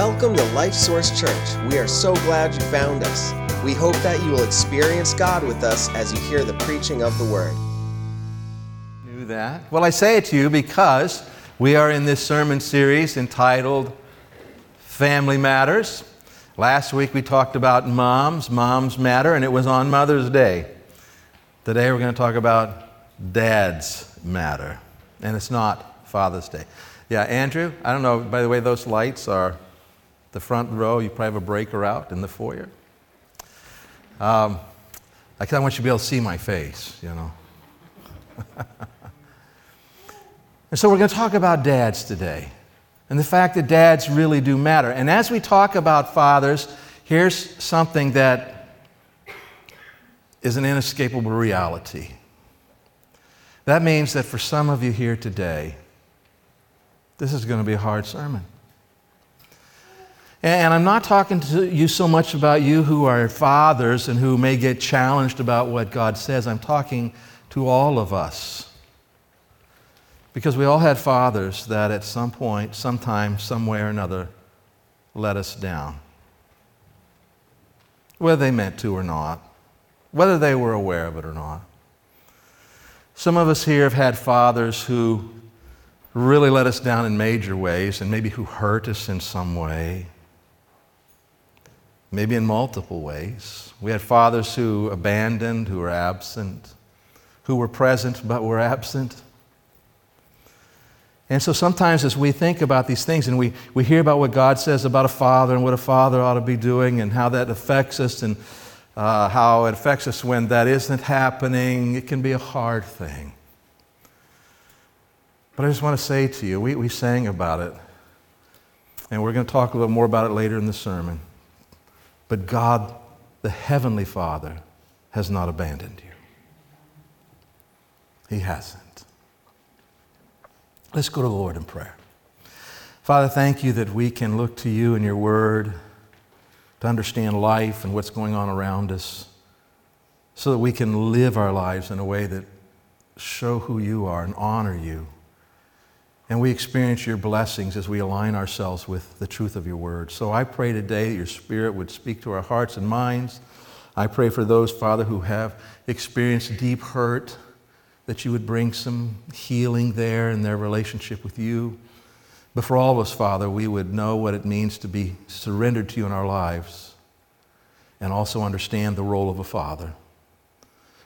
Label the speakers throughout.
Speaker 1: Welcome to Life Source Church. We are so glad you found us. We hope that you will experience God with us as you hear the preaching of the Word.
Speaker 2: Knew that? Well, I say it to you because we are in this sermon series entitled Family Matters. Last week we talked about moms, moms matter, and it was on Mother's Day. Today we're going to talk about dads matter, and it's not Father's Day. Yeah, Andrew, I don't know, by the way, those lights are the front row. You probably have a breaker out in the foyer. Um, I kind of want you to be able to see my face, you know. and so we're going to talk about dads today and the fact that dads really do matter. And as we talk about fathers, here's something that is an inescapable reality. That means that for some of you here today, this is going to be a hard sermon. And I'm not talking to you so much about you who are fathers and who may get challenged about what God says. I'm talking to all of us. Because we all had fathers that at some point, sometime, somewhere or another, let us down. Whether they meant to or not, whether they were aware of it or not. Some of us here have had fathers who really let us down in major ways and maybe who hurt us in some way, maybe in multiple ways. We had fathers who abandoned, who were absent, who were present but were absent. And so sometimes as we think about these things and we, we hear about what God says about a father and what a father ought to be doing and how that affects us and uh, how it affects us when that isn't happening, it can be a hard thing. But I just want to say to you, we, we sang about it, and we're going to talk a little more about it later in the sermon. But God, the Heavenly Father, has not abandoned you. He hasn't. Let's go to the Lord in prayer. Father, thank you that we can look to you and your word to understand life and what's going on around us so that we can live our lives in a way that show who you are and honor you and we experience your blessings as we align ourselves with the truth of your word. So I pray today that your spirit would speak to our hearts and minds. I pray for those, Father, who have experienced deep hurt, that you would bring some healing there in their relationship with you. But for all of us, Father, we would know what it means to be surrendered to you in our lives and also understand the role of a father.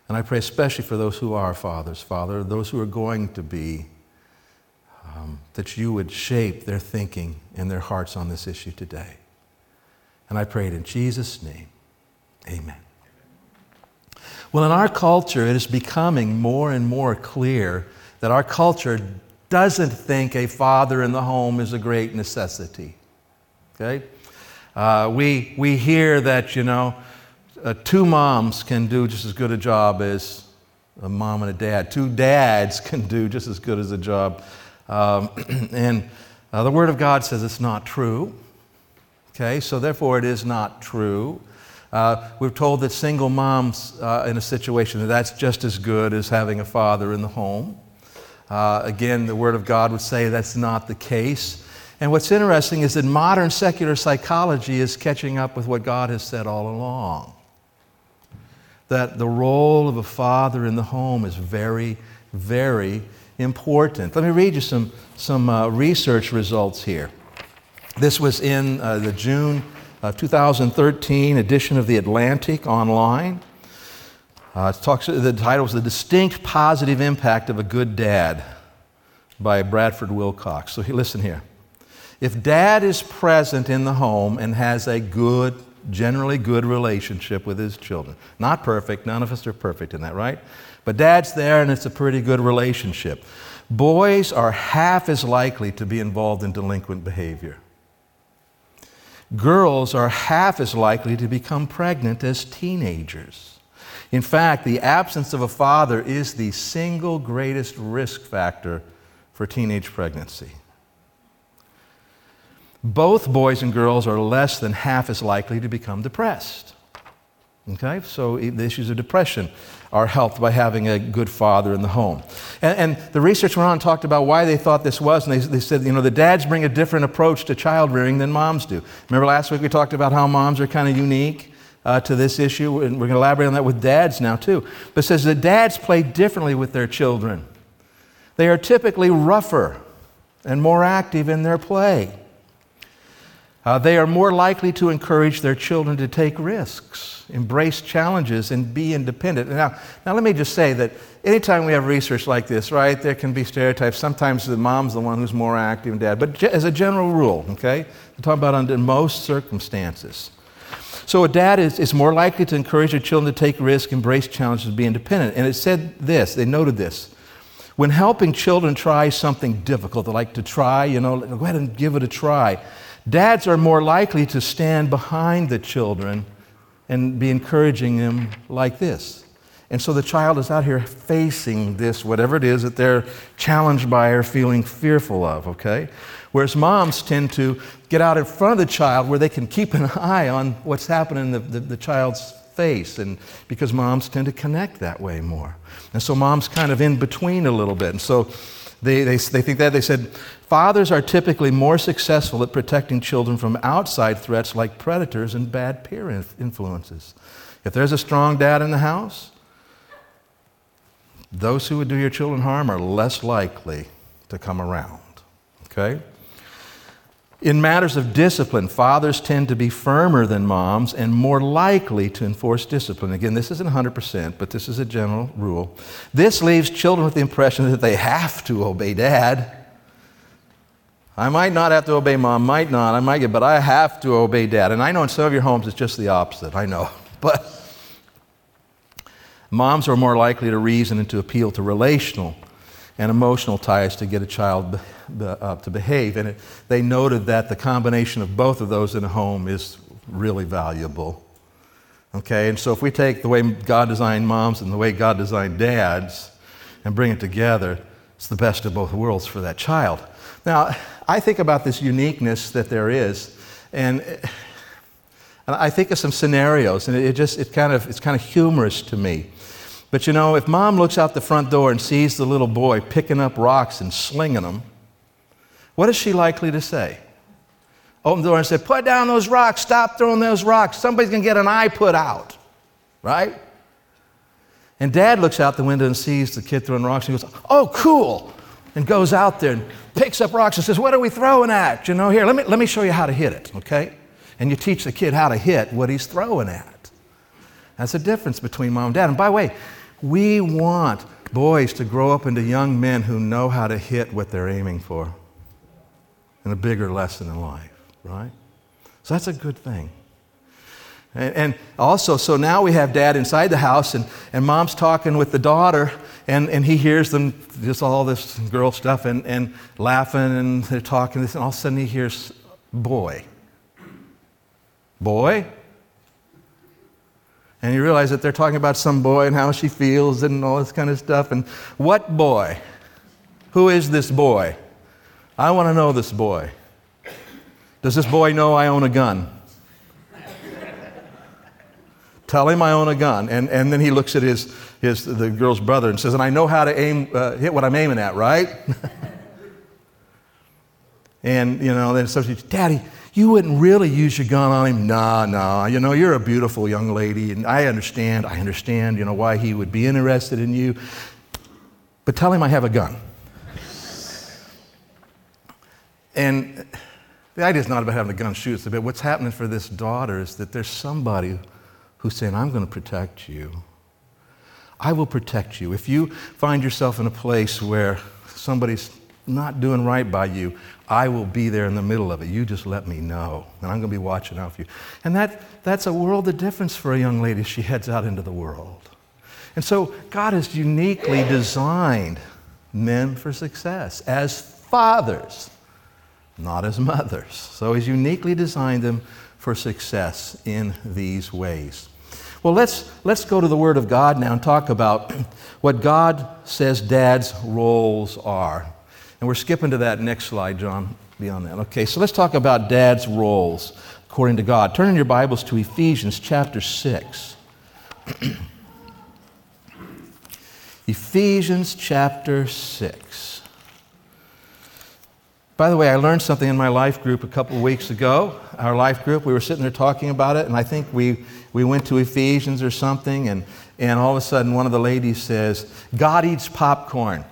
Speaker 2: And I pray especially for those who are fathers, Father, those who are going to be um, that you would shape their thinking and their hearts on this issue today. And I pray it in Jesus' name. Amen. Well, in our culture, it is becoming more and more clear that our culture doesn't think a father in the home is a great necessity. Okay? Uh, we, we hear that, you know, uh, two moms can do just as good a job as a mom and a dad. Two dads can do just as good as a job um, and uh, the Word of God says it's not true. Okay, so therefore it is not true. Uh, we're told that single moms uh, in a situation that that's just as good as having a father in the home. Uh, again, the Word of God would say that's not the case. And what's interesting is that modern secular psychology is catching up with what God has said all along. That the role of a father in the home is very, very important. Let me read you some, some uh, research results here. This was in uh, the June uh, 2013 edition of The Atlantic online. Uh, it talks, the title was The Distinct Positive Impact of a Good Dad by Bradford Wilcox. So listen here. If dad is present in the home and has a good, generally good relationship with his children, not perfect, none of us are perfect in that, right? But dad's there and it's a pretty good relationship. Boys are half as likely to be involved in delinquent behavior. Girls are half as likely to become pregnant as teenagers. In fact, the absence of a father is the single greatest risk factor for teenage pregnancy. Both boys and girls are less than half as likely to become depressed. Okay, so eh, the issues of depression are helped by having a good father in the home. And, and, the research went on and talked about why they thought this was, and they, they said, you know, the dads bring a different approach to child rearing than moms do. Remember last week we talked about how moms are kind of unique? Uh, to this issue, and we're going to elaborate on that with dads now too. But it says that dads play differently with their children. They are typically rougher and more active in their play. Uh, they are more likely to encourage their children to take risks, embrace challenges, and be independent. Now, now, let me just say that anytime we have research like this, right, there can be stereotypes. Sometimes the mom's the one who's more active than dad, but as a general rule, okay, I'm talking about under most circumstances. So a dad is, is more likely to encourage their children to take risks, embrace challenges, and be independent. And it said this, they noted this. When helping children try something difficult, they like to try, you know, go ahead and give it a try Dads are more likely to stand behind the children and be encouraging them like this. And so the child is out here facing this, whatever it is that they're challenged by or feeling fearful of, okay? Whereas moms tend to get out in front of the child where they can keep an eye on what's happening in the, the, the child's face, and because moms tend to connect that way more. And so mom's kind of in between a little bit. And so they, they, they think that. They said, fathers are typically more successful at protecting children from outside threats like predators and bad peer influences. If there's a strong dad in the house, those who would do your children harm are less likely to come around. Okay? In matters of discipline, fathers tend to be firmer than moms and more likely to enforce discipline. Again, this isn't 100%, but this is a general rule. This leaves children with the impression that they have to obey dad. I might not have to obey mom, might not, I might get, but I have to obey dad. And I know in some of your homes it's just the opposite, I know. But moms are more likely to reason and to appeal to relational and emotional ties to get a child uh, to behave. And it, they noted that the combination of both of those in a home is really valuable. Okay, and so if we take the way God designed moms and the way God designed dads and bring it together, it's the best of both worlds for that child. Now, I think about this uniqueness that there is, and, and I think of some scenarios, and it just it kind of it's kind of humorous to me. But you know, if mom looks out the front door and sees the little boy picking up rocks and slinging them, what is she likely to say? Open the door and say, Put down those rocks, stop throwing those rocks. Somebody's to get an eye put out, right? And dad looks out the window and sees the kid throwing rocks and he goes, Oh, cool. And goes out there and picks up rocks and says, What are we throwing at? You know, here, let me, let me show you how to hit it, okay? And you teach the kid how to hit what he's throwing at. That's the difference between mom and dad. And by the way, we want boys to grow up into young men who know how to hit what they're aiming for and a bigger lesson in life, right? So that's a good thing. And, also, so now we have dad inside the house, and, and mom's talking with the daughter, and, and he hears them just all this girl stuff and, and laughing, and they're talking this, and all of a sudden he hears, boy. Boy? And you realize that they're talking about some boy and how she feels and all this kind of stuff. And what boy? Who is this boy? I want to know this boy. Does this boy know I own a gun? Tell him I own a gun. And, and then he looks at his, his, the girl's brother and says, And I know how to aim, uh, hit what I'm aiming at, right? and, you know, then so she, Daddy, you wouldn't really use your gun on him. Nah, nah. You know, you're a beautiful young lady, and I understand, I understand, you know, why he would be interested in you. But tell him I have a gun. and the idea is not about having a gun shoot, it's about what's happening for this daughter is that there's somebody who's saying, I'm going to protect you. I will protect you. If you find yourself in a place where somebody's not doing right by you, I will be there in the middle of it. You just let me know, and I'm going to be watching out for you. And that, that's a world of difference for a young lady as she heads out into the world. And so God has uniquely designed men for success as fathers, not as mothers. So He's uniquely designed them for success in these ways. Well, let's, let's go to the Word of God now and talk about what God says dad's roles are. And we're skipping to that next slide, John, beyond that. Okay, so let's talk about dad's roles according to God. Turn in your Bibles to Ephesians chapter 6. Ephesians chapter 6. By the way, I learned something in my life group a couple of weeks ago. Our life group, we were sitting there talking about it, and I think we, we went to Ephesians or something, and, and all of a sudden one of the ladies says, God eats popcorn.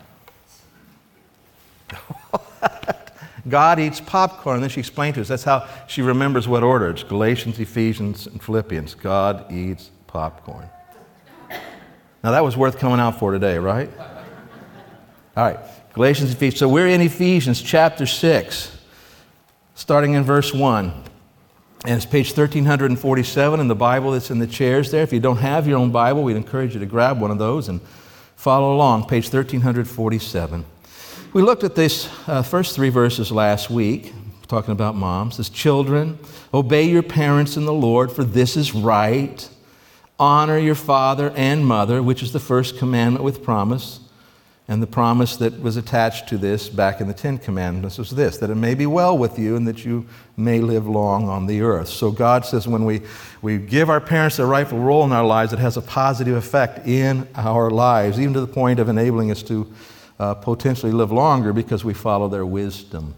Speaker 2: God eats popcorn. And then she explained to us that's how she remembers what order. It's Galatians, Ephesians, and Philippians. God eats popcorn. Now, that was worth coming out for today, right? All right, Galatians, Ephesians. So we're in Ephesians chapter 6, starting in verse 1. And it's page 1347 in the Bible that's in the chairs there. If you don't have your own Bible, we'd encourage you to grab one of those and follow along, page 1347. We looked at these uh, first three verses last week, talking about moms. As children, obey your parents in the Lord, for this is right. Honor your father and mother, which is the first commandment with promise. And the promise that was attached to this back in the Ten Commandments was this that it may be well with you and that you may live long on the earth. So God says when we, we give our parents a rightful role in our lives, it has a positive effect in our lives, even to the point of enabling us to uh, potentially live longer because we follow their wisdom.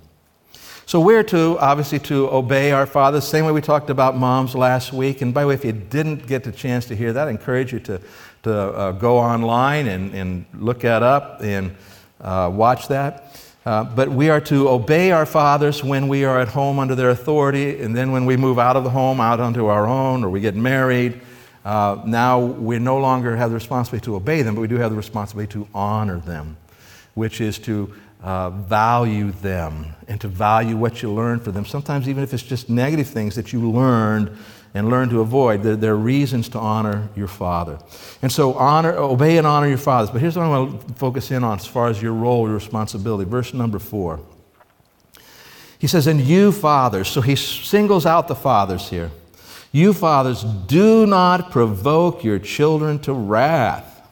Speaker 2: So we're to, obviously, to obey our fathers, same way we talked about moms last week. And by the way, if you didn't get the chance to hear that, I encourage you to, to uh, go online and, and look that up and uh, watch that. Uh, but we are to obey our fathers when we are at home under their authority, and then when we move out of the home, out onto our own, or we get married, uh, now we no longer have the responsibility to obey them, but we do have the responsibility to honor them, which is to uh, value them and to value what you learn from them. Sometimes, even if it's just negative things that you learned and learn to avoid, there, there, are reasons to honor your father. And so, honor, obey and honor your fathers. But here's what I want to focus in on as far as your role, your responsibility. Verse number four. He says, And you, fathers, so he singles out the fathers here. You, fathers, do not provoke your children to wrath,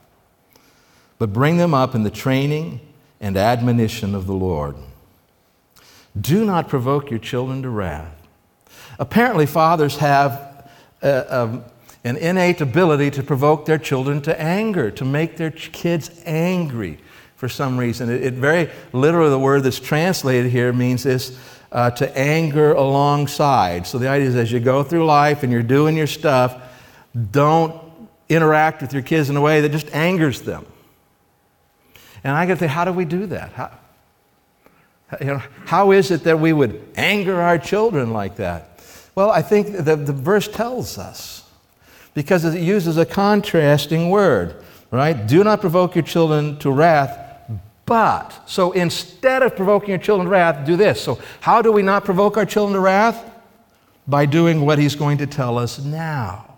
Speaker 2: but bring them up in the training and admonition of the Lord. Do not provoke your children to wrath. Apparently, fathers have a, a, an innate ability to provoke their children to anger, to make their kids angry for some reason. It, it very literally, the word that's translated here means this uh, to anger alongside. So the idea is as you go through life and you're doing your stuff, don't interact with your kids in a way that just angers them. And I got to think, how do we do that? How, you know, how is it that we would anger our children like that? Well, I think the, the verse tells us because it uses a contrasting word, right? Do not provoke your children to wrath, but. So instead of provoking your children to wrath, do this. So, how do we not provoke our children to wrath? By doing what he's going to tell us now.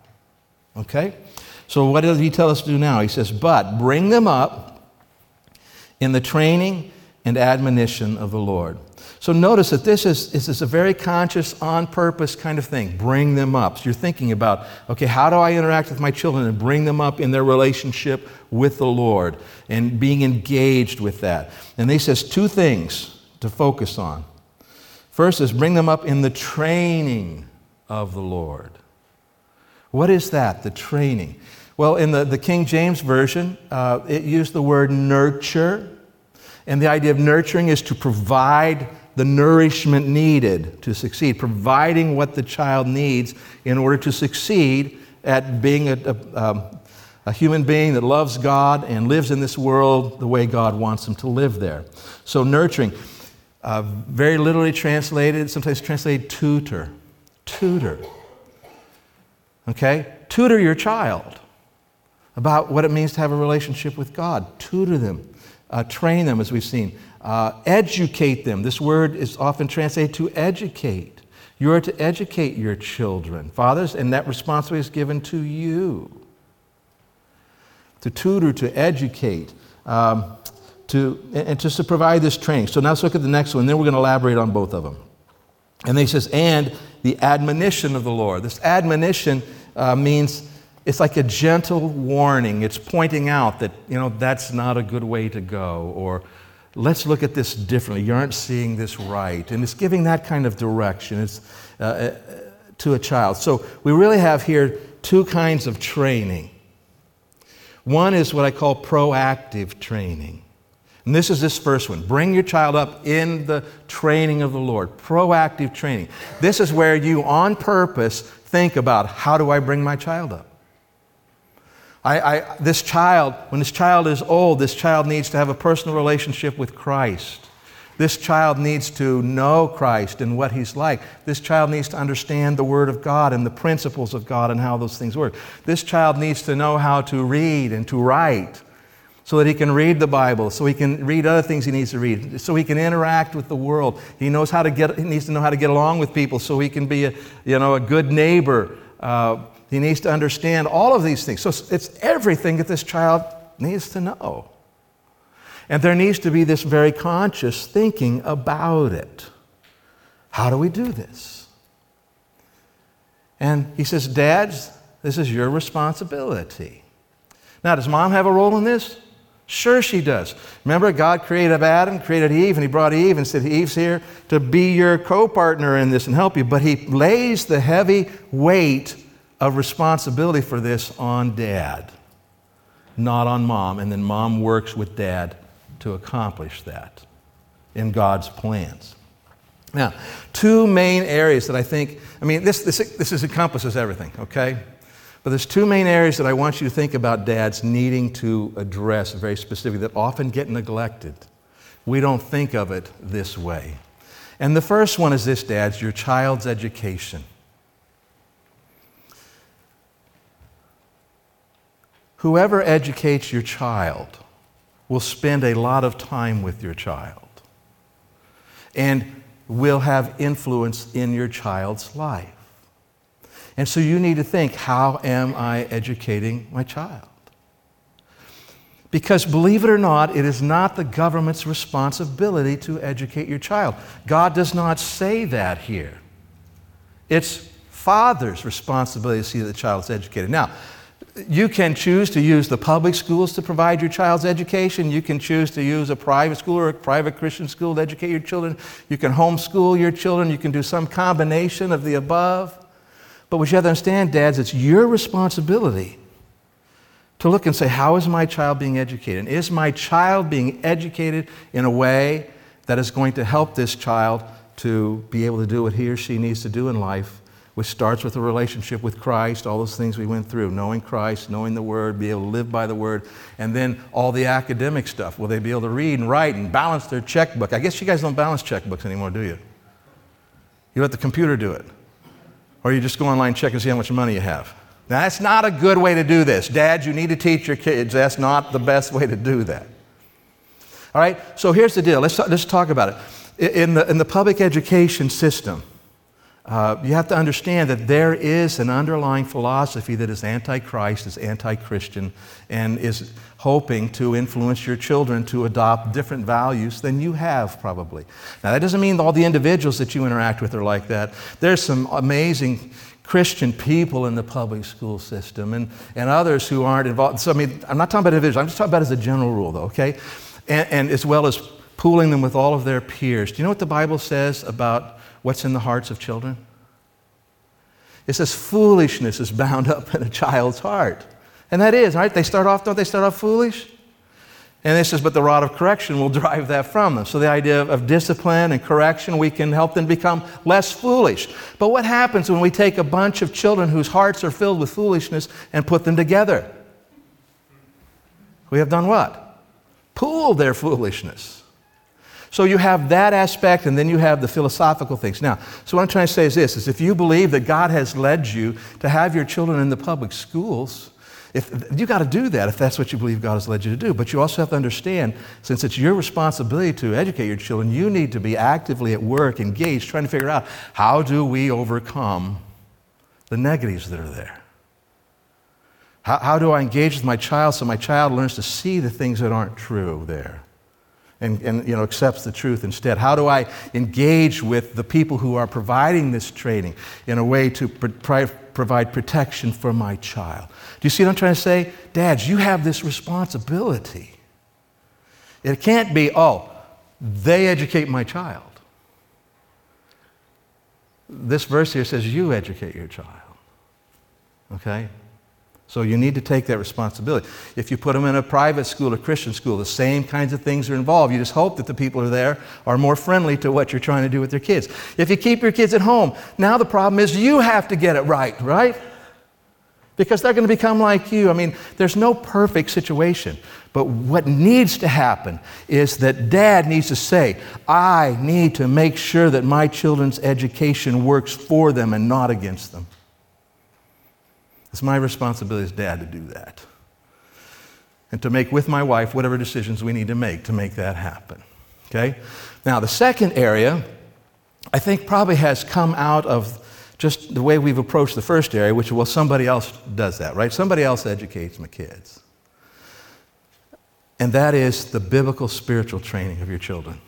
Speaker 2: Okay? So, what does he tell us to do now? He says, But bring them up in the training and admonition of the Lord. So notice that this is, this is a very conscious, on purpose kind of thing. Bring them up. So you're thinking about, okay, how do I interact with my children and bring them up in their relationship with the Lord and being engaged with that. And he says two things to focus on. First is bring them up in the training of the Lord. What is that, the training? Well, in the, the King James Version, uh, it used the word nurture. And the idea of nurturing is to provide the nourishment needed to succeed, providing what the child needs in order to succeed at being a, a, um, a, human being that loves God and lives in this world the way God wants them to live there. So, nurturing, uh, very literally translated, sometimes translated tutor. Tutor. Okay? Tutor your child about what it means to have a relationship with God. Tutor them, uh, train them, as we've seen, uh, educate them. This word is often translated to educate. You are to educate your children, fathers, and that responsibility is given to you. To tutor, to educate, um, to, and just to provide this training. So now let's look at the next one, then we're going to elaborate on both of them. And then he says, and the admonition of the Lord. This admonition uh, means it's like a gentle warning. It's pointing out that, you know, that's not a good way to go, or let's look at this differently. You aren't seeing this right. And it's giving that kind of direction it's, uh, uh, to a child. So we really have here two kinds of training. One is what I call proactive training. And this is this first one. Bring your child up in the training of the Lord. Proactive training. This is where you, on purpose, think about how do I bring my child up? I, I, this child, when this child is old, this child needs to have a personal relationship with Christ. This child needs to know Christ and what he's like. This child needs to understand the Word of God and the principles of God and how those things work. This child needs to know how to read and to write so that he can read the Bible, so he can read other things he needs to read, so he can interact with the world. He knows how to get, he needs to know how to get along with people so he can be a, you know, a good neighbor. Uh, he needs to understand all of these things. So it's everything that this child needs to know. And there needs to be this very conscious thinking about it. How do we do this? And he says, Dads, this is your responsibility. Now, does mom have a role in this? Sure, she does. Remember, God created Adam, created Eve, and He brought Eve and said, Eve's here to be your co partner in this and help you. But He lays the heavy weight of responsibility for this on dad, not on mom. And then mom works with dad to accomplish that in God's plans. Now, two main areas that I think, I mean, this, this, this is, encompasses everything, okay? But there's two main areas that I want you to think about dads needing to address very specifically that often get neglected. We don't think of it this way. And the first one is this, dads your child's education. Whoever educates your child will spend a lot of time with your child and will have influence in your child's life. And so you need to think how am I educating my child? Because believe it or not, it is not the government's responsibility to educate your child. God does not say that here. It's father's responsibility to see that the child is educated. Now, you can choose to use the public schools to provide your child's education. You can choose to use a private school or a private Christian school to educate your children. You can homeschool your children. You can do some combination of the above. But what you have to understand, dads, it's your responsibility to look and say, How is my child being educated? And is my child being educated in a way that is going to help this child to be able to do what he or she needs to do in life which starts with a relationship with Christ, all those things we went through, knowing Christ, knowing the Word, be able to live by the Word, and then all the academic stuff. Will they be able to read and write and balance their checkbook? I guess you guys don't balance checkbooks anymore, do you? You let the computer do it. Or you just go online check and see how much money you have. Now, that's not a good way to do this. Dads, you need to teach your kids. That's not the best way to do that. All right, so here's the deal. Let's, let's talk about it. In the, in the public education system, uh, you have to understand that there is an underlying philosophy that is anti-Christ, is anti-Christian, and is hoping to influence your children to adopt different values than you have, probably. Now, that doesn't mean all the individuals that you interact with are like that. There's some amazing Christian people in the public school system and, and others who aren't involved. So, I mean, I'm not talking about individuals, I'm just talking about as a general rule, though, okay? And, and as well as pooling them with all of their peers. Do you know what the Bible says about what's in the hearts of children? It says foolishness is bound up in a child's heart. And that is, right? They start off, don't they start off foolish? And it says, but the rod of correction will drive that from them. So the idea of, discipline and correction, we can help them become less foolish. But what happens when we take a bunch of children whose hearts are filled with foolishness and put them together? We have done what? Pooled their foolishness. So you have that aspect, and then you have the philosophical things. Now, so what I'm trying to say is this: is if you believe that God has led you to have your children in the public schools, if you got to do that if that's what you believe God has led you to do. But you also have to understand, since it's your responsibility to educate your children, you need to be actively at work, engaged, trying to figure out how do we overcome the negatives that are there. How, how do I engage with my child so my child learns to see the things that aren't true there? And, and you know, accepts the truth instead? How do I engage with the people who are providing this training in a way to pro- provide protection for my child? Do you see what I'm trying to say? Dads, you have this responsibility. It can't be, oh, they educate my child. This verse here says, you educate your child. Okay? So you need to take that responsibility. If you put them in a private school, a Christian school, the same kinds of things are involved. You just hope that the people are there are more friendly to what you're trying to do with your kids. If you keep your kids at home, now the problem is you have to get it right, right? Because they're going to become like you. I mean, there's no perfect situation. But what needs to happen is that dad needs to say, I need to make sure that my children's education works for them and not against them. It's my responsibility as dad to do that. And to make with my wife whatever decisions we need to make to make that happen. Okay? Now, the second area, I think, probably has come out of just the way we've approached the first area, which, well, somebody else does that, right? Somebody else educates my kids. And that is the biblical spiritual training of your children.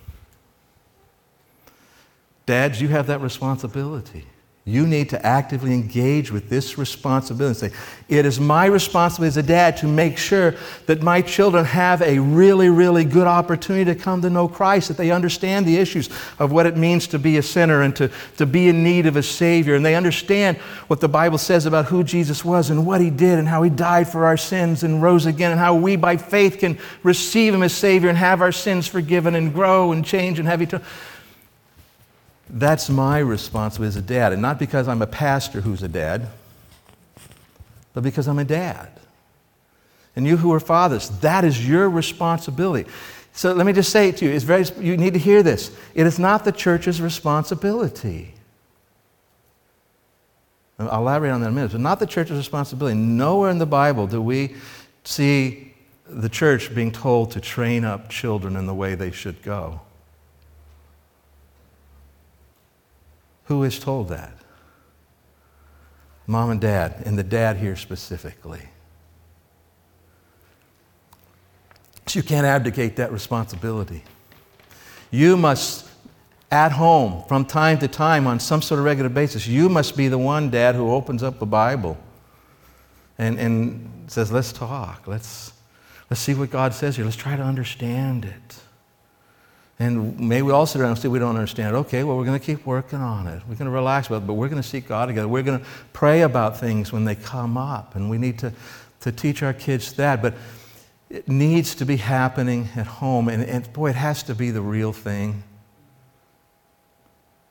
Speaker 2: Dads, you have that responsibility. You need to actively engage with this responsibility. Say, it is my responsibility as a dad to make sure that my children have a really, really good opportunity to come to know Christ, that they understand the issues of what it means to be a sinner and to, to be in need of a Savior. And they understand what the Bible says about who Jesus was and what He did and how He died for our sins and rose again and how we, by faith, can receive Him as Savior and have our sins forgiven and grow and change and have eternal. That's my responsibility as a dad. And not because I'm a pastor who's a dad, but because I'm a dad. And you who are fathers, that is your responsibility. So let me just say it to you. It's very, you need to hear this. It is not the church's responsibility. I'll elaborate on that in a minute. It's not the church's responsibility. Nowhere in the Bible do we see the church being told to train up children in the way they should go. Who is told that? Mom and dad, and the dad here specifically. So you can't abdicate that responsibility. You must, at home, from time to time, on some sort of regular basis, you must be the one, dad, who opens up the Bible and, and says, Let's talk. Let's, let's see what God says here. Let's try to understand it. And maybe we all sit around and say we don't understand. Okay, well, we're going to keep working on it. We're going to relax about it, but we're going to seek God together. We're going to pray about things when they come up, and we need to, to teach our kids that. But it needs to be happening at home, and, and boy, it has to be the real thing.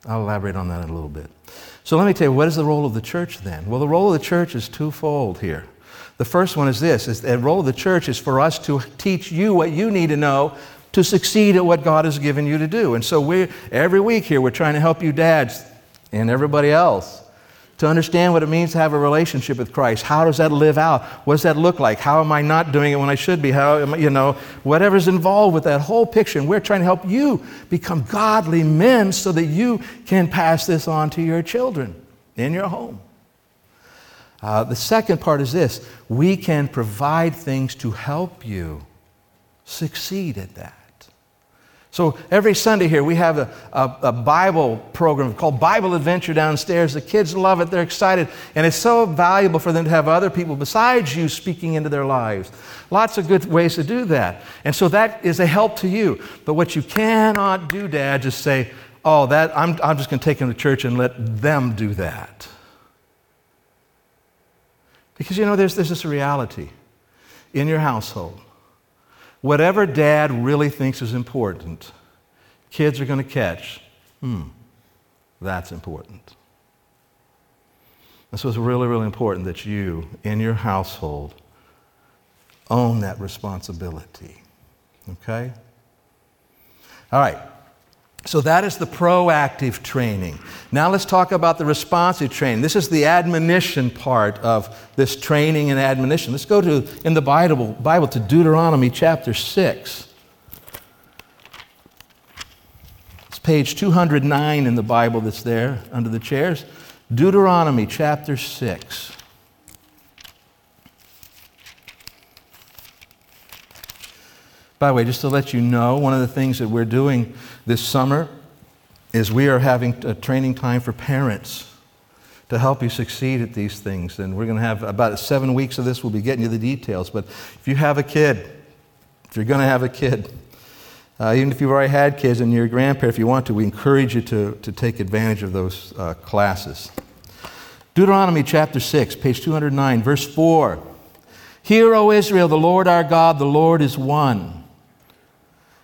Speaker 2: I'll elaborate on that in a little bit. So let me tell you, what is the role of the church then? Well, the role of the church is twofold here. The first one is this: is the role of the church is for us to teach you what you need to know to succeed at what God has given you to do. And so we every week here we're trying to help you dads and everybody else to understand what it means to have a relationship with Christ. How does that live out? What does that look like? How am I not doing it when I should be? How am I, you know, whatever's involved with that whole picture. And we're trying to help you become godly men so that you can pass this on to your children in your home. Uh, the second part is this we can provide things to help you succeed at that. So every Sunday here, we have a, a, a, Bible program called Bible Adventure downstairs. The kids love it, they're excited, and it's so valuable for them to have other people besides you speaking into their lives. Lots of good ways to do that. And so that is a help to you. But what you cannot do, Dad, just say, oh, that, I'm, I'm just going to take them to church and let them do that. Because you know, there's, there's this reality in your household whatever dad really thinks is important, kids are going to catch, hmm, that's important. And so it's really, really important that you, in your household, own that responsibility. Okay? All right. So that is the proactive training. Now let's talk about the responsive training. This is the admonition part of this training and admonition. Let's go to in the Bible, Bible to Deuteronomy chapter 6. It's page 209 in the Bible that's there under the chairs. Deuteronomy chapter 6. By the way, just to let you know, one of the things that we're doing this summer is we are having a training time for parents to help you succeed at these things. And we're going to have about seven weeks of this. We'll be getting you the details. But if you have a kid, if you're going to have a kid, uh, even if you've already had kids and you're a grandparent, if you want to, we encourage you to, to take advantage of those uh, classes. Deuteronomy chapter 6, page 209, verse 4. Hear, O Israel, the Lord our God, the Lord is one.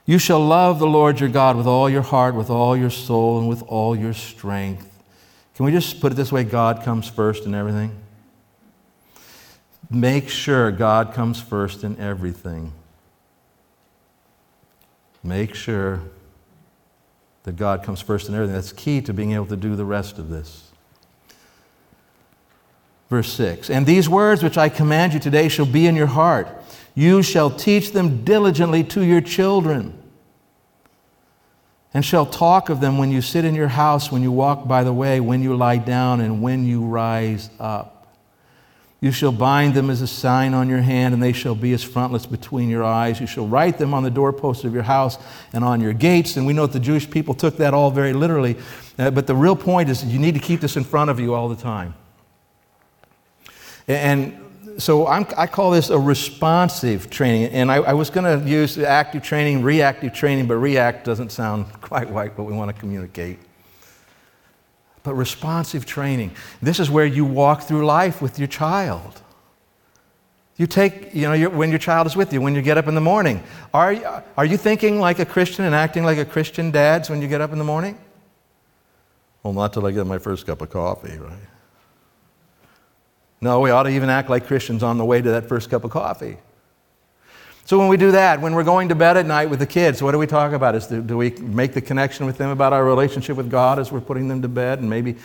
Speaker 2: You shall love the Lord your God with all your heart, with all your soul, and with all your strength. Can we just put it this way God comes first in everything? Make sure God comes first in everything. Make sure that God comes first in everything. That's key to being able to do the rest of this. Verse 6 And these words which I command you today shall be in your heart. You shall teach them diligently to your children, and shall talk of them when you sit in your house, when you walk by the way, when you lie down, and when you rise up. You shall bind them as a sign on your hand, and they shall be as frontlets between your eyes. You shall write them on the doorposts of your house and on your gates. And we know that the Jewish people took that all very literally. Uh, but the real point is you need to keep this in front of you all the time. And so I'm, i call this a responsive training. And I, I was going to use active training, reactive training, but react doesn't sound quite like what we want to communicate but responsive training. This is where you walk through life with your child. You take, you know, when your child is with you, when you get up in the morning. Are, are you thinking like a Christian and acting like a Christian dads when you get up in the morning? Well, not till I get my first cup of coffee, right? No, we ought to even act like Christians on the way to that first cup of coffee. So when we do that, when we're going to bed at night with the kids, what do we talk about? Is do, do we make the connection with them about our relationship with God as we're putting them to bed and maybe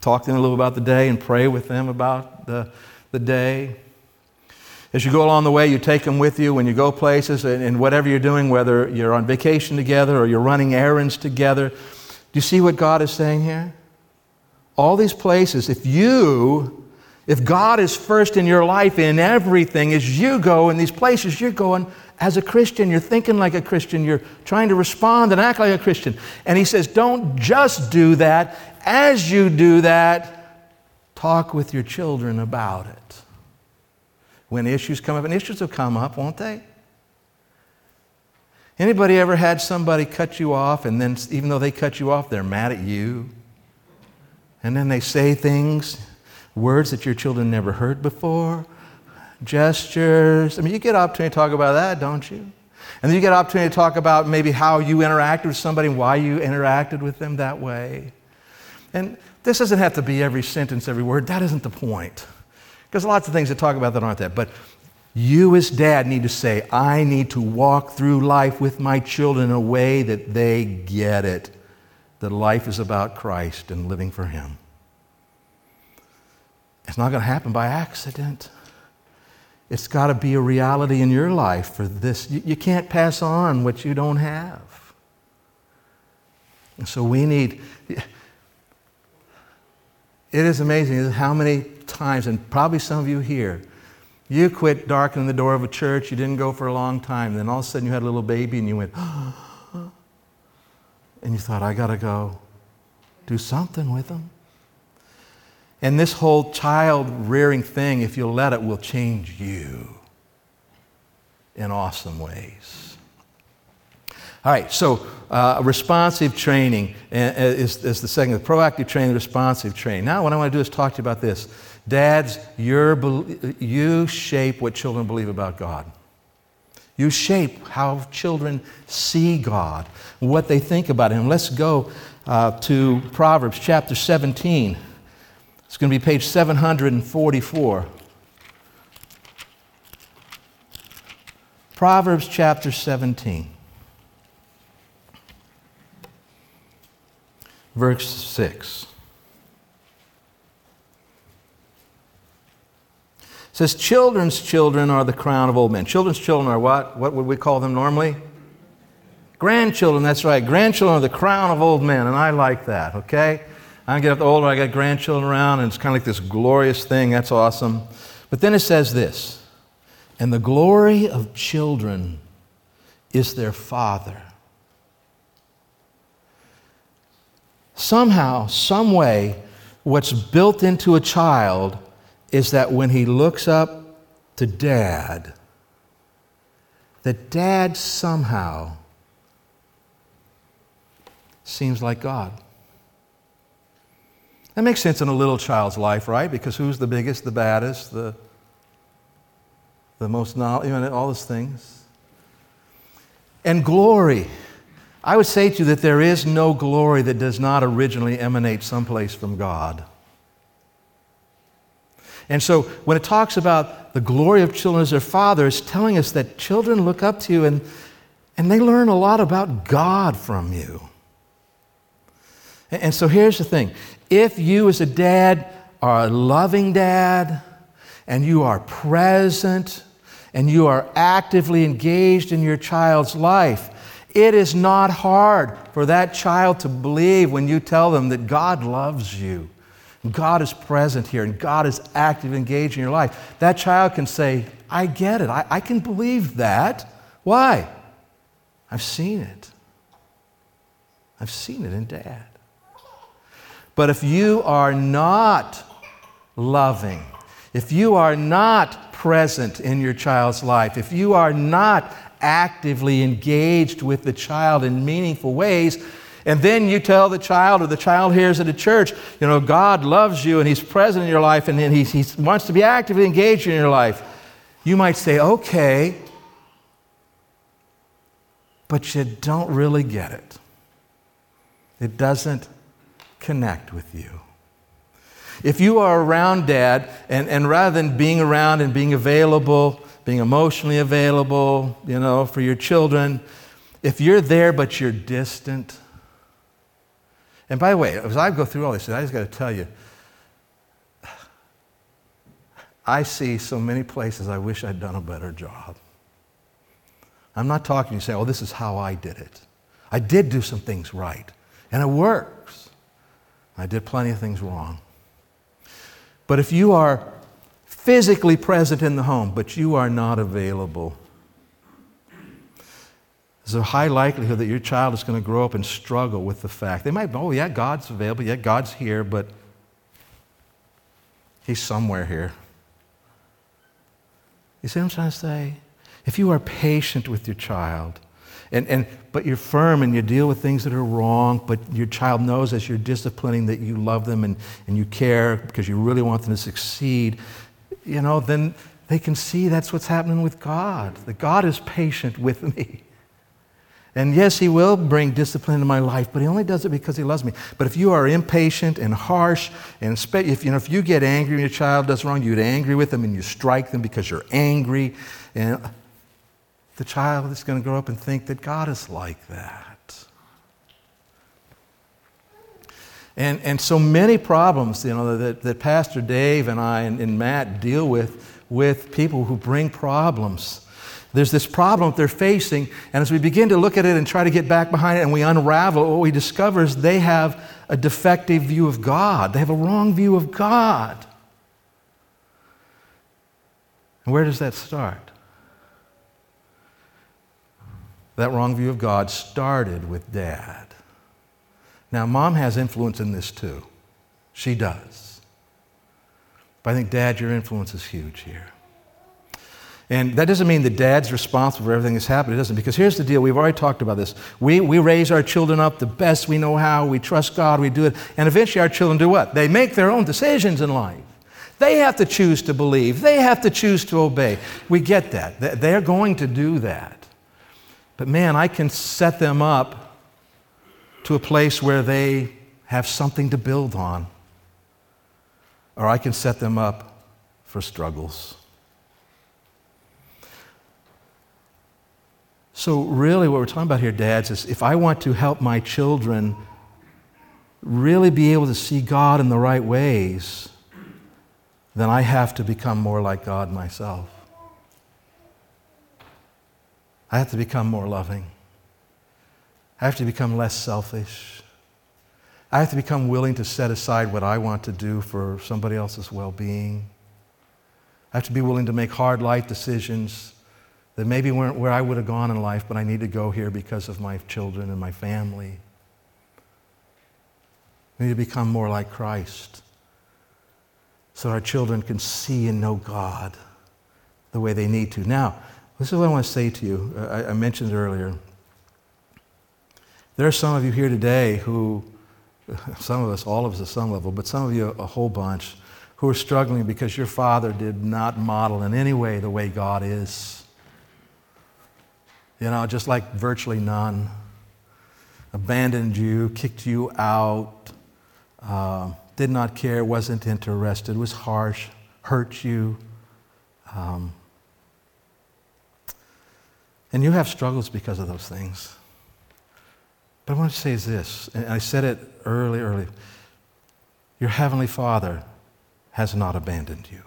Speaker 2: talk to them a little about the day and pray with them about the, the day? As you go along the way, you take them with you when you go places and, and whatever you're doing, whether you're on vacation together or you're running errands together. Do you see what God is saying here? All these places, if you if God is first in your life in everything, as you go in these places, you're going as a Christian, you're thinking like a Christian, you're trying to respond and act like a Christian. And He says, don't just do that. As you do that, talk with your children about it. When issues come up, and issues will come up, won't they? Anybody ever had somebody cut you off, and then even though they cut you off, they're mad at you? And then they say things words that your children never heard before, gestures. I mean, you get opportunity to talk about that, don't you? And then you get opportunity to talk about maybe how you interacted with somebody, and why you interacted with them that way. And this doesn't have to be every sentence, every word. That isn't the point. Because lots of things to talk about that aren't that. But you, as dad, need to say, I need to walk through life with my children in a way that they get it. That life is about Christ and living for Him. It's not going to happen by accident. It's got to be a reality in your life for this. You, can't pass on what you don't have. And so we need. It is amazing how many times, and probably some of you here, you quit darkening the door of a church, you didn't go for a long time, then all of a sudden you had a little baby and you went, and you thought, I got to go do something with them. And this whole child rearing thing, if you'll let it, will change you in awesome ways. All right, so uh, responsive training uh, is, is the second. Proactive training, responsive training. Now, what I want to do is talk to you about this. Dads, you shape what children believe about God. You shape how children see God, what they think about Him. Let's go uh, to Proverbs chapter 17. It's going to be page 744. Proverbs chapter 17, verse 6. It says, Children's children are the crown of old men. Children's children are what? What would we call them normally? Grandchildren, that's right. Grandchildren are the crown of old men, and I like that, okay? I get older, I got grandchildren around, and it's kind of like this glorious thing. That's awesome. But then it says this and the glory of children is their father. Somehow, some way, what's built into a child is that when he looks up to dad, that dad somehow seems like God. That makes sense in a little child's life, right? Because who's the biggest, the baddest, the, the most knowledge, you know, all those things. And glory. I would say to you that there is no glory that does not originally emanate someplace from God. And so when it talks about the glory of children as their father, it's telling us that children look up to you and, and they learn a lot about God from you. And, and so here's the thing if you, as a dad, are a loving dad, and you are present, and you are actively engaged in your child's life, it is not hard for that child to believe when you tell them that God loves you. God is present here and God is active, engaged in your life. That child can say, I get it. I, I can believe that. Why? I've seen it. I've seen it in dad. But if you are not loving, if you are not present in your child's life, if you are not actively engaged with the child in meaningful ways, and then you tell the child, or the child hears at a church, you know, God loves you and He's present in your life and He, he wants to be actively engaged in your life. You might say, okay, but you don't really get it. It doesn't connect with you. If you are around dad, and, and rather than being around and being available, being emotionally available, you know, for your children, if you're there but you're distant, and by the way, as I go through all this, I just got to tell you, I see so many places I wish I'd done a better job. I'm not talking, you say, oh, this is how I did it. I did do some things right, and it works. I did plenty of things wrong. But if you are physically present in the home, but you are not available, there's a high likelihood that your child is going to grow up and struggle with the fact. They might, oh, yeah, God's available, yeah, God's here, but He's somewhere here. You see what I'm trying to say? If you are patient with your child, and, and, but you're firm and you deal with things that are wrong, but your child knows as you're disciplining that you love them and, and you care because you really want them to succeed, you know, then they can see that's what's happening with God. That God is patient with me. And yes, He will bring discipline into my life, but He only does it because He loves me. But if you are impatient and harsh, and if you, know, if you get angry when your child does wrong, you get angry with them and you strike them because you're angry, and the child is going to grow up and think that God is like that. And, and so many problems, you know, that, that Pastor Dave and I and, and Matt deal with with people who bring problems. There's this problem they're facing, and as we begin to look at it and try to get back behind it and we unravel, what we discover is they have a defective view of God. They have a wrong view of God. And where does that start? That wrong view of God started with dad. Now, mom has influence in this too. She does. But I think, dad, your influence is huge here. And that doesn't mean that dad's responsible for everything that's happened. It doesn't. Because here's the deal we've already talked about this. We, we raise our children up the best we know how. We trust God. We do it. And eventually our children do what? They make their own decisions in life. They have to choose to believe, they have to choose to obey. We get that. They're going to do that. But man, I can set them up to a place where they have something to build on. Or I can set them up for struggles. So, really, what we're talking about here, dads, is if I want to help my children really be able to see God in the right ways, then I have to become more like God myself. I have to become more loving. I have to become less selfish. I have to become willing to set aside what I want to do for somebody else's well being. I have to be willing to make hard life decisions that maybe weren't where I would have gone in life, but I need to go here because of my children and my family. We need to become more like Christ so our children can see and know God the way they need to. Now, this is what I want to say to you. I, I mentioned earlier. There are some of you here today who, some of us, all of us at some level, but some of you a whole bunch, who are struggling because your father did not model in any way the way God is. You know, just like virtually none. Abandoned you, kicked you out, uh, did not care, wasn't interested, was harsh, hurt you. Um, and you have struggles because of those things. But I want to say is this, and I said it early, early. Your Heavenly Father has not abandoned you.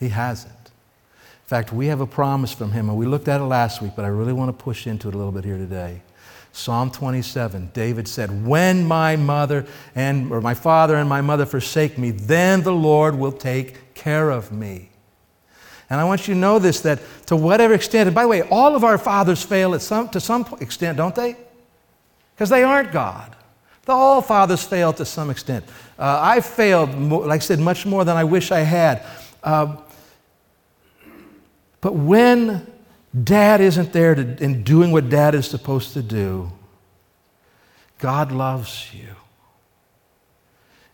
Speaker 2: He hasn't. In fact, we have a promise from Him, and we looked at it last week, but I really want to push into it a little bit here today. Psalm 27, David said, When my mother and or my father and my mother forsake me, then the Lord will take care of me. And I want you to know this that to whatever extent, and by the way, all of our fathers fail at some, to some extent, don't they? Because they aren't God. The all fathers fail to some extent. Uh, I failed, like I said, much more than I wish I had. Uh, but when dad isn't there to, in doing what dad is supposed to do, God loves you.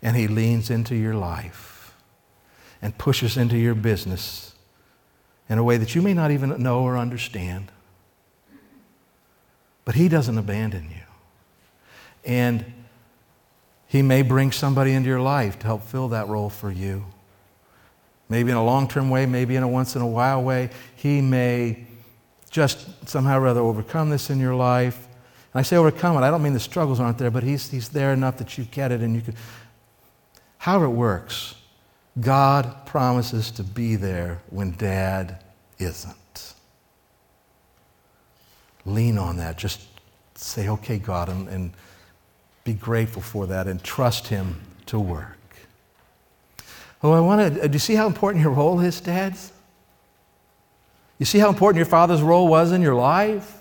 Speaker 2: And he leans into your life and pushes into your business in a way that you may not even know or understand. But he doesn't abandon you. And he may bring somebody into your life to help fill that role for you. Maybe in a long term way, maybe in a once in a while way. He may just somehow or other overcome this in your life. And I say overcome it, I don't mean the struggles aren't there, but he's, he's there enough that you get it and you can. However, it works, God promises to be there when dad isn't. Lean on that. Just say, okay, God, and, and be grateful for that and trust Him to work. Oh, I want to, uh, do you see how important your role is, dads? You see how important your father's role was in your life?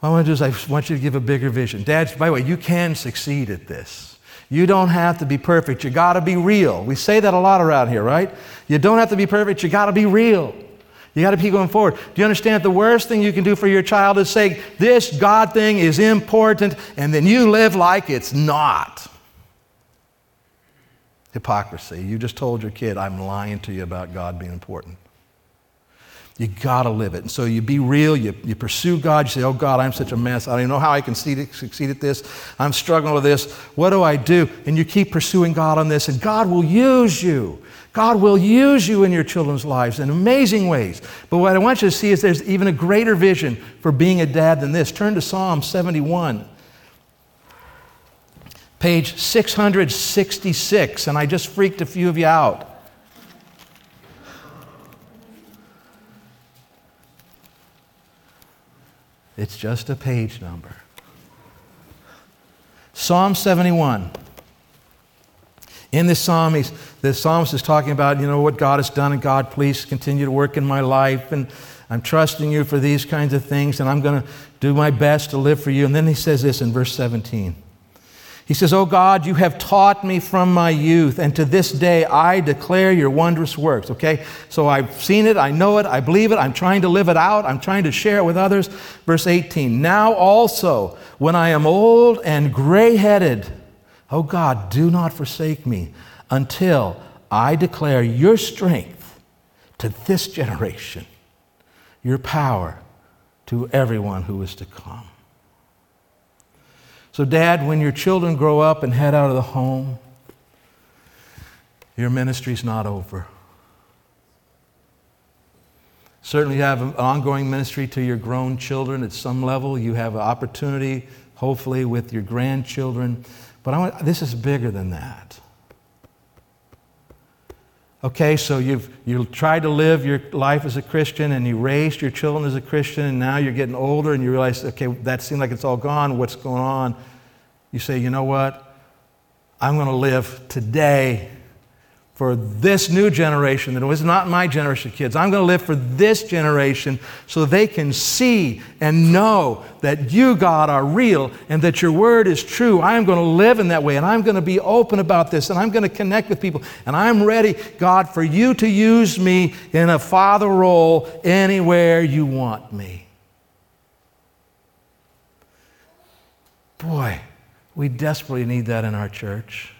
Speaker 2: What I want to do is I want you to give a bigger vision. Dads, by the way, you can succeed at this. You don't have to be perfect. You got to be real. We say that a lot around here, right? You don't have to be perfect. You got to be real. You got to keep going forward. Do you understand the worst thing you can do for your child is say, This God thing is important, and then you live like it's not? Hypocrisy. You just told your kid, I'm lying to you about God being important. You got to live it. And so you be real, you, you pursue God, you say, Oh God, I'm such a mess. I don't even know how I can succeed at this. I'm struggling with this. What do I do? And you keep pursuing God on this, and God will use you. God will use you in your children's lives in amazing ways. But what I want you to see is there's even a greater vision for being a dad than this. Turn to Psalm 71 page 666, and I just freaked a few of you out. It's just a page number. Psalm 71. In this psalm, he's, the psalmist is talking about, you know, what God has done, and God, please continue to work in my life, and I'm trusting you for these kinds of things, and I'm going to do my best to live for you. And then he says this in verse 17. He says, Oh God, you have taught me from my youth, and to this day I declare your wondrous works. Okay? So I've seen it, I know it, I believe it, I'm trying to live it out, I'm trying to share it with others. Verse 18 Now also, when I am old and gray headed, oh God, do not forsake me until I declare your strength to this generation, your power to everyone who is to come. So, Dad, when your children grow up and head out of the home, your ministry's not over. Certainly, you have an ongoing ministry to your grown children at some level. You have an opportunity, hopefully, with your grandchildren. But want, this is bigger than that. Okay, so you've you tried to live your life as a Christian and you raised your children as a Christian, and now you're getting older and you realize, okay, that seems like it's all gone. What's going on? You say, you know what? I'm going to live today for this new generation that was not my generation of kids. I'm going to live for this generation so they can see and know that you, God, are real and that your word is true. I am going to live in that way and I'm going to be open about this and I'm going to connect with people. And I'm ready, God, for you to use me in a father role anywhere you want me. Boy, We desperately need that in our church.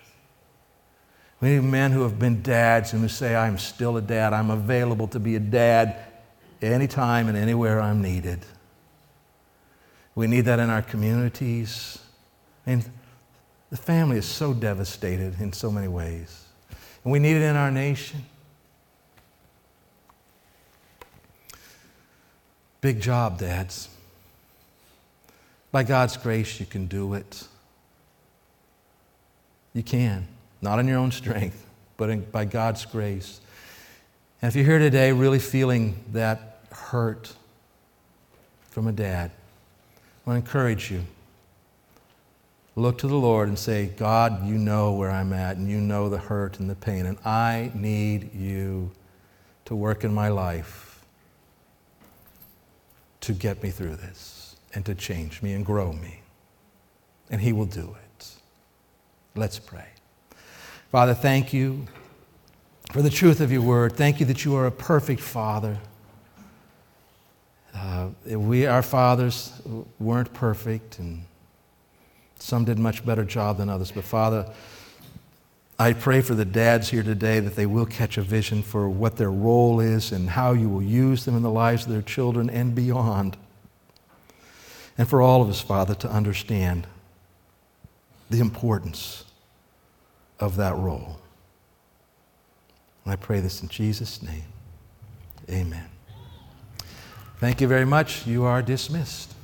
Speaker 2: We need men who have been dads and who say, I'm still a dad. I'm available to be a dad anytime and anywhere I'm needed. We need that in our communities. And the family is so devastated in so many ways. And we need it in our nation. Big job, dads. By God's grace, you can do it. You can. Not in your own strength, but in, by God's grace. And if you're here today really feeling that hurt from a dad, I want to encourage you. Look to the Lord and say, God, you know where I'm at, and you know the hurt and the pain, and I need you to work in my life to get me through this and to change me and grow me. And He will do it. Let's pray. Father, thank you for the truth of your word. Thank you that you are a perfect Father. Uh, we, our fathers, weren't perfect, and some did much better job than others. But Father, I pray for the dads here today that they will catch a vision for what their role is and how you will use them in the lives of their children and beyond. And for all of us, Father, to understand the importance of that role. And I pray this in Jesus' name. Amen. Thank you very much. You are dismissed.